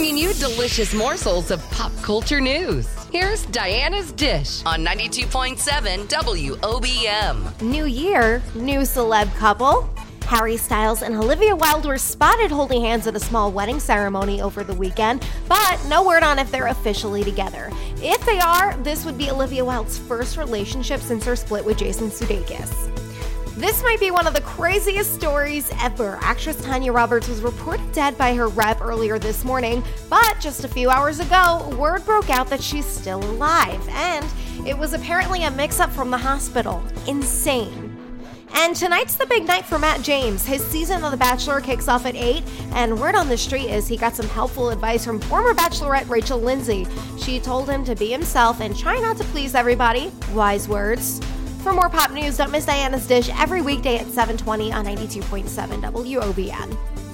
bringing you delicious morsels of pop culture news. Here's Diana's Dish on 92.7 WOBM. New year, new celeb couple. Harry Styles and Olivia Wilde were spotted holding hands at a small wedding ceremony over the weekend, but no word on if they're officially together. If they are, this would be Olivia Wilde's first relationship since her split with Jason Sudeikis. This might be one of the craziest stories ever. Actress Tanya Roberts was reported dead by her rep earlier this morning, but just a few hours ago, word broke out that she's still alive, and it was apparently a mix up from the hospital. Insane. And tonight's the big night for Matt James. His season of The Bachelor kicks off at 8, and word on the street is he got some helpful advice from former Bachelorette Rachel Lindsay. She told him to be himself and try not to please everybody. Wise words. For more pop news, don't miss Diana's Dish every weekday at 720 on 92.7 WOBM.